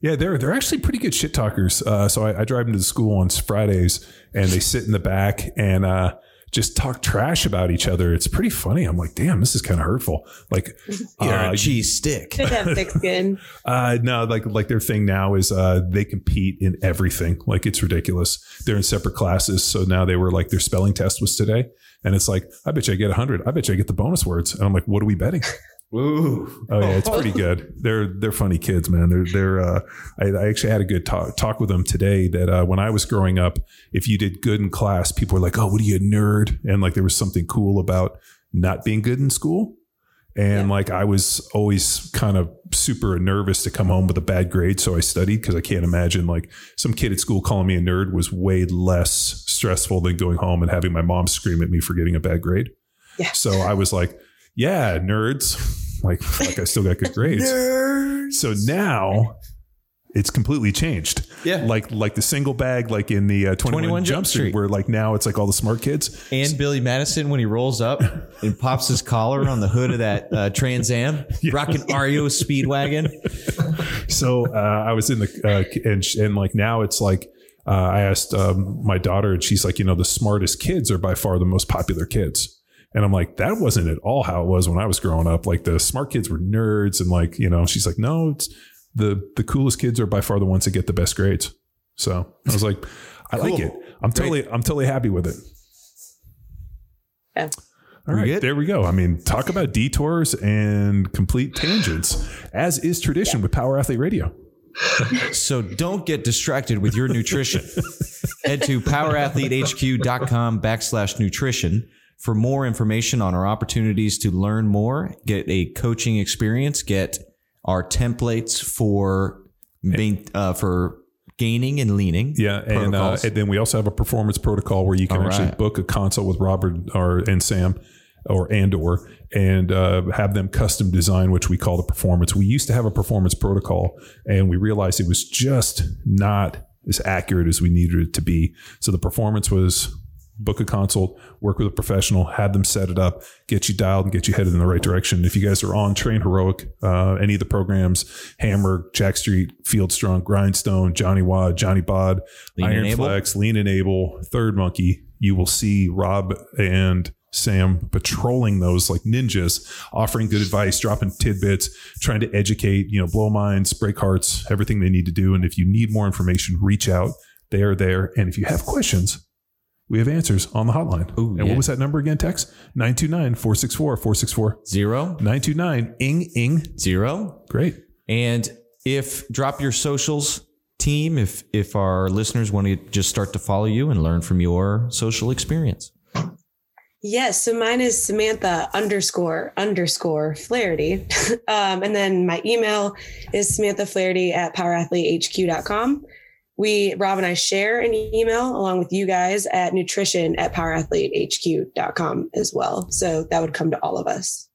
Yeah, they're they're actually pretty good shit talkers. Uh, so I, I drive them to the school on Fridays, and they sit in the back and uh, just talk trash about each other. It's pretty funny. I'm like, damn, this is kind of hurtful. Like, You're uh, a cheese stick. Have thick skin. Uh, no, like like their thing now is uh, they compete in everything. Like it's ridiculous. They're in separate classes, so now they were like their spelling test was today, and it's like I bet you I get hundred. I bet you I get the bonus words, and I'm like, what are we betting? Ooh. Oh yeah, it's pretty good. They're they're funny kids, man. They're they're. Uh, I, I actually had a good talk talk with them today. That uh, when I was growing up, if you did good in class, people were like, "Oh, what are you a nerd?" And like there was something cool about not being good in school. And like I was always kind of super nervous to come home with a bad grade, so I studied because I can't imagine like some kid at school calling me a nerd was way less stressful than going home and having my mom scream at me for getting a bad grade. Yeah. So I was like, yeah, nerds. Like, like I still got good grades. So now it's completely changed. Yeah. Like like the single bag, like in the uh, 21, 21 Jump Jump Street, Street. where like now it's like all the smart kids. And Billy Madison when he rolls up and pops his collar on the hood of that uh, Trans Am, rocking REO Speedwagon. So uh, I was in the uh, and and like now it's like uh, I asked um, my daughter and she's like, you know, the smartest kids are by far the most popular kids. And I'm like, that wasn't at all how it was when I was growing up. Like the smart kids were nerds, and like you know, she's like, no, it's the the coolest kids are by far the ones that get the best grades. So I was like, I like it. I'm totally I'm totally happy with it. Yeah. All right, there we go. I mean, talk about detours and complete tangents, as is tradition with Power Athlete Radio. So don't get distracted with your nutrition. Head to powerathletehq.com backslash nutrition for more information on our opportunities to learn more, get a coaching experience, get our templates for main, uh, for gaining and leaning. Yeah, and, uh, and then we also have a performance protocol where you can All actually right. book a consult with Robert or and Sam or and or and uh, have them custom design, which we call the performance. We used to have a performance protocol, and we realized it was just not as accurate as we needed it to be. So the performance was book a consult, work with a professional, have them set it up, get you dialed and get you headed in the right direction. If you guys are on Train Heroic, uh, any of the programs, Hammer, Jacked Street, Field Strong, Grindstone, Johnny Wad, Johnny Bod, Lean Iron Enable? Flex, Lean Enable, Third Monkey, you will see Rob and Sam patrolling those like ninjas, offering good advice, dropping tidbits, trying to educate, you know, blow minds, break hearts, everything they need to do. And if you need more information, reach out. They are there. And if you have questions, we have answers on the hotline. Ooh, and yeah. what was that number again? Text 929 464 464 Zero, 929 ing ing. zero. Great. And if drop your socials team, if if our listeners want to just start to follow you and learn from your social experience. Yes. So mine is Samantha underscore underscore Flaherty. um, and then my email is Samantha Flaherty at powerathletehq.com. We, Rob and I share an email along with you guys at nutrition at powerathletehq.com as well. So that would come to all of us.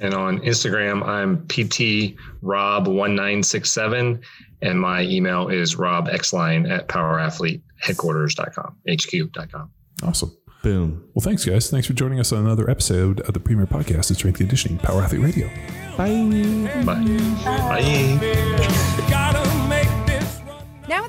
And on Instagram, I'm PT Rob one nine six seven, and my email is robxline at powerathleteheadquarters.com, HQ.com. Awesome. Boom. Well, thanks, guys. Thanks for joining us on another episode of the premier podcast of Strength and Conditioning, Power Athlete Radio. Bye. Bye. Bye. Gotta